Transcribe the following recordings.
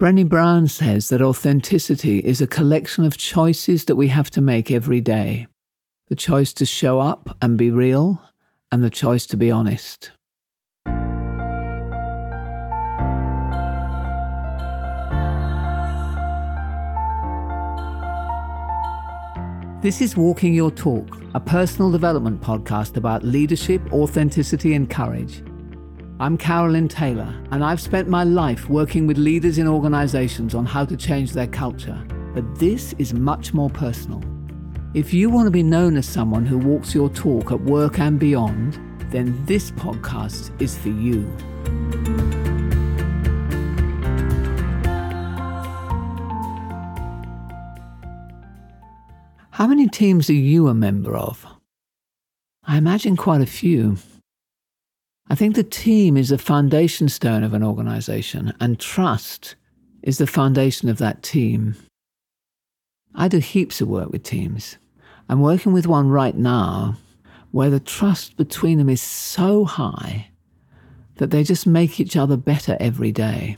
Brené Brown says that authenticity is a collection of choices that we have to make every day the choice to show up and be real, and the choice to be honest. This is Walking Your Talk, a personal development podcast about leadership, authenticity, and courage. I'm Carolyn Taylor, and I've spent my life working with leaders in organizations on how to change their culture. But this is much more personal. If you want to be known as someone who walks your talk at work and beyond, then this podcast is for you. How many teams are you a member of? I imagine quite a few. I think the team is the foundation stone of an organization, and trust is the foundation of that team. I do heaps of work with teams. I'm working with one right now where the trust between them is so high that they just make each other better every day.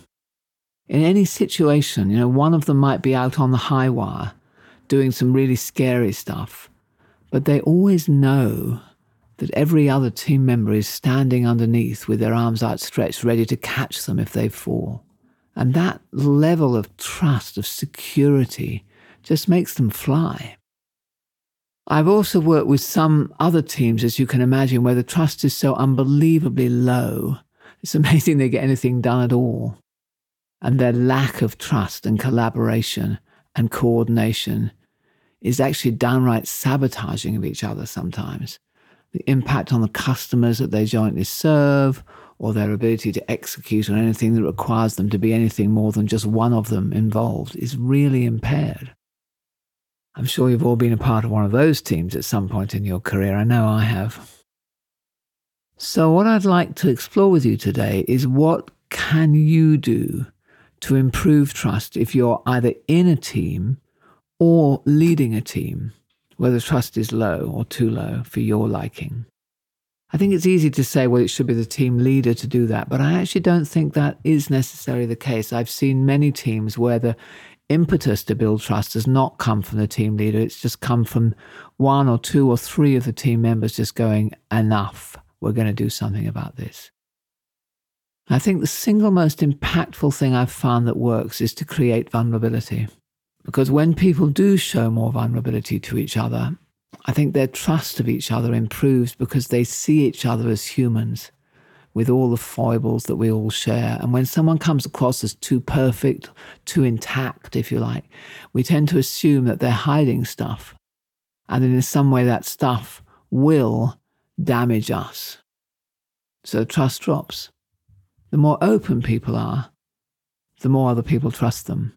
In any situation, you know, one of them might be out on the high wire doing some really scary stuff, but they always know that every other team member is standing underneath with their arms outstretched, ready to catch them if they fall. And that level of trust, of security, just makes them fly. I've also worked with some other teams, as you can imagine, where the trust is so unbelievably low. It's amazing they get anything done at all. And their lack of trust and collaboration and coordination is actually downright sabotaging of each other sometimes the impact on the customers that they jointly serve, or their ability to execute on anything that requires them to be anything more than just one of them involved is really impaired. I'm sure you've all been a part of one of those teams at some point in your career. I know I have. So, what I'd like to explore with you today is what can you do to improve trust if you're either in a team or leading a team whether trust is low or too low for your liking. I think it's easy to say, well, it should be the team leader to do that, but I actually don't think that is necessarily the case. I've seen many teams where the impetus to build trust has not come from the team leader, it's just come from one or two or three of the team members just going, enough, we're going to do something about this. I think the single most impactful thing I've found that works is to create vulnerability. Because when people do show more vulnerability to each other, I think their trust of each other improves because they see each other as humans with all the foibles that we all share. And when someone comes across as too perfect, too intact, if you like, we tend to assume that they're hiding stuff. And then in some way, that stuff will damage us. So trust drops. The more open people are, the more other people trust them.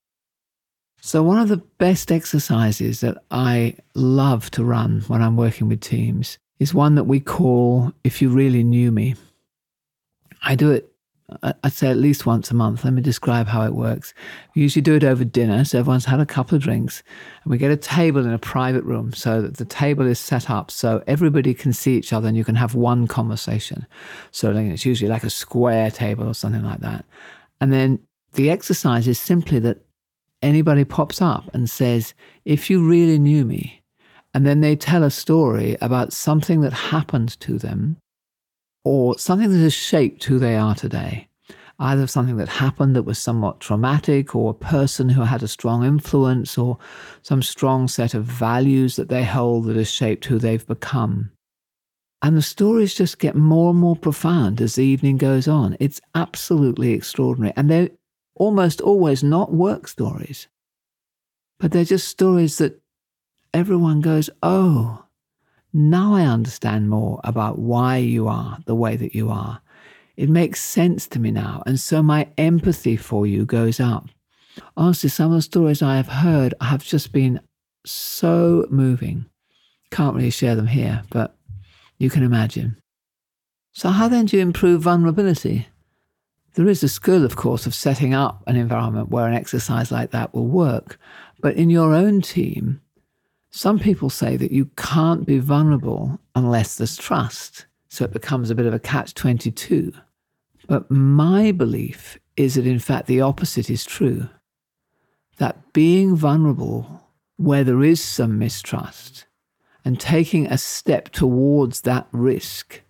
So, one of the best exercises that I love to run when I'm working with teams is one that we call If You Really Knew Me. I do it, uh, I'd say at least once a month. Let me describe how it works. We usually do it over dinner, so everyone's had a couple of drinks, and we get a table in a private room so that the table is set up so everybody can see each other and you can have one conversation. So, it's usually like a square table or something like that. And then the exercise is simply that anybody pops up and says, If you really knew me, and then they tell a story about something that happened to them or something that has shaped who they are today. Either something that happened that was somewhat traumatic, or a person who had a strong influence, or some strong set of values that they hold that has shaped who they've become. And the stories just get more and more profound as the evening goes on. It's absolutely extraordinary. And they're almost always not work stories, but they're just stories that everyone goes, oh, now I understand more about why you are the way that you are. It makes sense to me now. And so my empathy for you goes up. Honestly, some of the stories I have heard have just been so moving. Can't really share them here, but you can imagine. So, how then do you improve vulnerability? There is a school, of course, of setting up an environment where an exercise like that will work. But in your own team, some people say that you can't be vulnerable unless there's trust. So it becomes a bit of a catch 22. But my belief is that in fact the opposite is true. That being vulnerable where there is some mistrust and taking a step towards that risk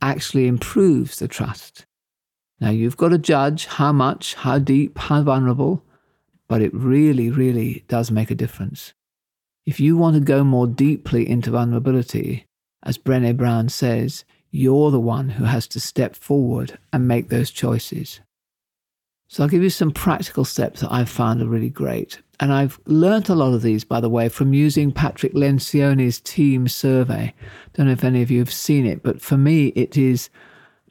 actually improves the trust. Now, you've got to judge how much, how deep, how vulnerable, but it really, really does make a difference. If you want to go more deeply into vulnerability, as Brene Brown says, you're the one who has to step forward and make those choices. So I'll give you some practical steps that I've found are really great. And I've learnt a lot of these, by the way, from using Patrick Lencioni's team survey. Don't know if any of you have seen it, but for me, it is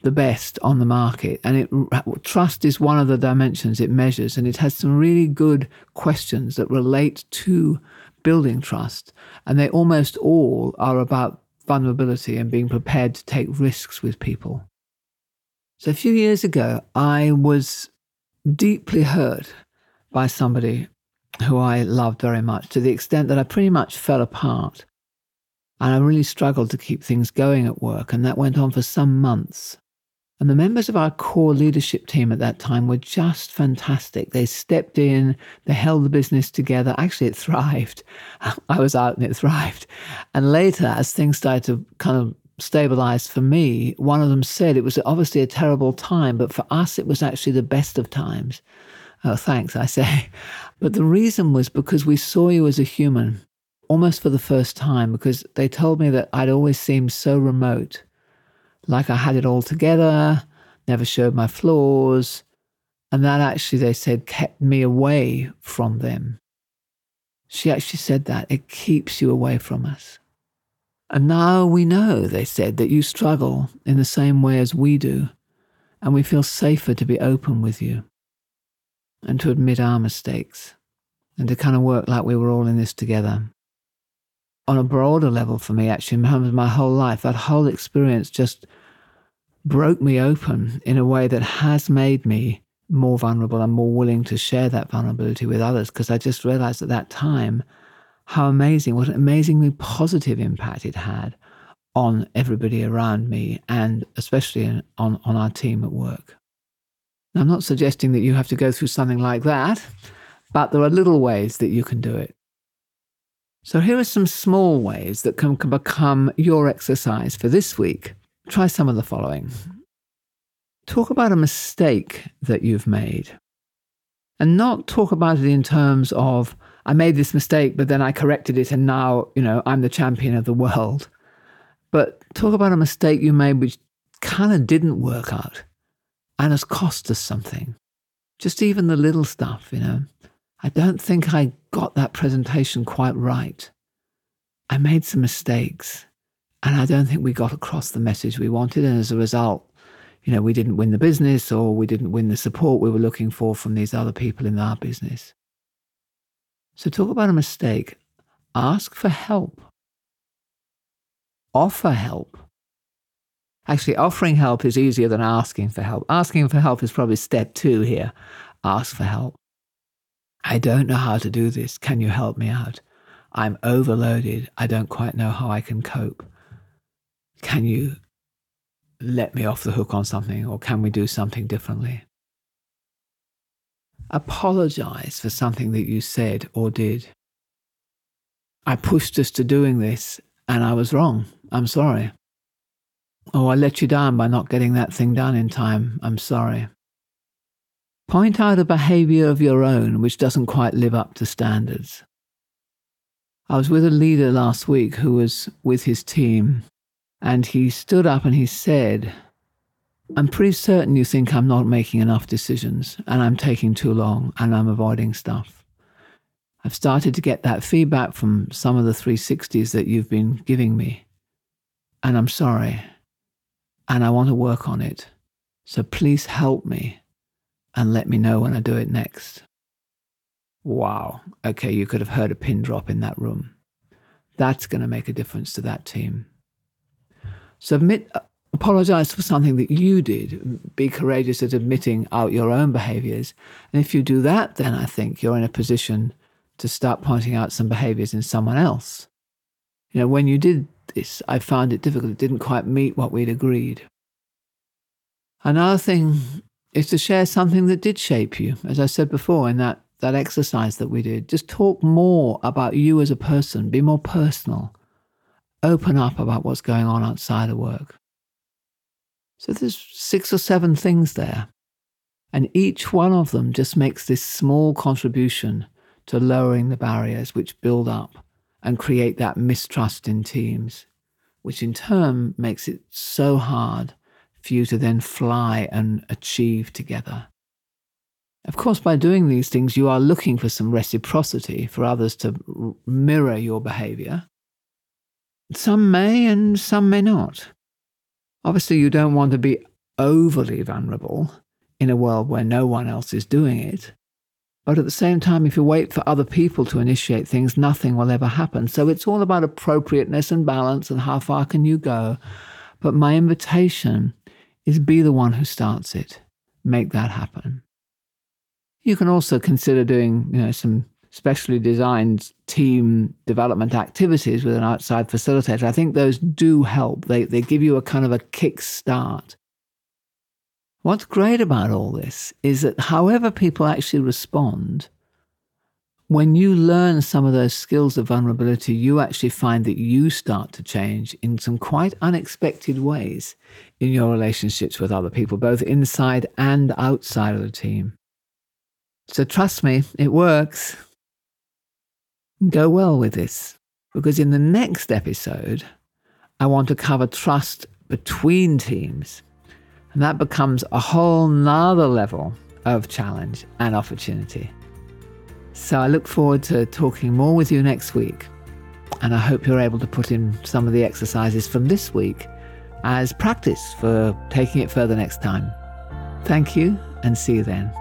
the best on the market. And it, trust is one of the dimensions it measures, and it has some really good questions that relate to building trust. And they almost all are about vulnerability and being prepared to take risks with people. So a few years ago, I was deeply hurt by somebody who I loved very much to the extent that I pretty much fell apart. And I really struggled to keep things going at work, and that went on for some months. And the members of our core leadership team at that time were just fantastic. They stepped in, they held the business together. Actually, it thrived. I was out and it thrived. And later, as things started to kind of stabilize for me, one of them said it was obviously a terrible time, but for us, it was actually the best of times. Oh, thanks, I say. But the reason was because we saw you as a human almost for the first time, because they told me that I'd always seemed so remote like I had it all together, never showed my flaws. And that actually, they said, kept me away from them. She actually said that it keeps you away from us. And now we know, they said, that you struggle in the same way as we do, and we feel safer to be open with you and to admit our mistakes and to kind of work like we were all in this together. On a broader level for me, actually, my whole life, that whole experience just broke me open in a way that has made me more vulnerable and more willing to share that vulnerability with others because I just realized at that time how amazing, what an amazingly positive impact it had on everybody around me and especially on, on our team at work. Now, I'm not suggesting that you have to go through something like that, but there are little ways that you can do it. So, here are some small ways that can, become your exercise for this week try some of the following. Talk about a mistake that you've made and not talk about it in terms of, I made this mistake, but then I corrected it and now, you know, I'm the champion of the world. But talk about a mistake you made which kind of didn't work out and has cost us something. Just even the little stuff, you know. I don't think I got that presentation quite right. I made some mistakes. And I don't think we got across the message we wanted. And as a result, you know, we didn't win the business or we didn't win the support we were looking for from these other people in our business. So, talk about a mistake. Ask for help. Offer help. Actually, offering help is easier than asking for help. Asking for help is probably step two here. Ask for help. I don't know how to do this. Can you help me out? I'm overloaded. I don't quite know how I can cope can you let me off the hook on something or can we do something differently? Apologize for something that you said or did. I pushed us to doing this and I was wrong. I'm sorry. Oh, I let you down by not getting that thing done in time. I'm sorry. Point out a behavior of your own which doesn't quite live up to standards. I was with a leader last week who was with his team and he stood up and he said, I'm pretty certain you think I'm not making enough decisions and I'm taking too long and I'm avoiding stuff. I've started to get that feedback from some of the 360s that you've been giving me. And I'm sorry. And I want to work on it. So please help me and let me know when I do it next. Wow. Okay, you could have heard a pin drop in that room. That's going to make a difference to that team. Submit, uh, apologize for something that you did. Be courageous at admitting out your own behaviors. And if you do that, then I think you're in a position to start pointing out some behaviors in someone else. You know, when you did this, I found it difficult. It didn't quite meet what we'd agreed. Another thing is to share something that did shape you. As I said before in that, that exercise that we did, just talk more about you as a person, be more personal, open up about what's going on outside of work. So there's six or seven things there. And each one of them just makes this small contribution to lowering the barriers which build up and create that mistrust in teams, which in turn makes it so hard for you to then fly and achieve together. Of course, by doing these things, you are looking for some reciprocity for others to mirror your behavior. Some may and some may not. Obviously, you don't want to be overly vulnerable in a world where no one else is doing it. But at the same time, if you wait for other people to initiate things, nothing will ever happen. So it's all about appropriateness and balance and how far can you go. But my invitation is be the one who starts it. Make that happen. You can also consider doing, you know, some specially designed team development activities with an outside facilitator. I think those do help. They, they give you a kind of a kick start. What's great about all this is that however people actually respond, when you learn some of those skills of vulnerability, you actually find that you start to change in some quite unexpected ways in your relationships with other people, both inside and outside of the team. So trust me, it works. Go well with this, because in the next episode, I want to cover trust between teams. And that becomes a whole nother level of challenge and opportunity. So I look forward to talking more with you next week. And I hope you're able to put in some of the exercises from this week as practice for taking it further next time. Thank you and see you then.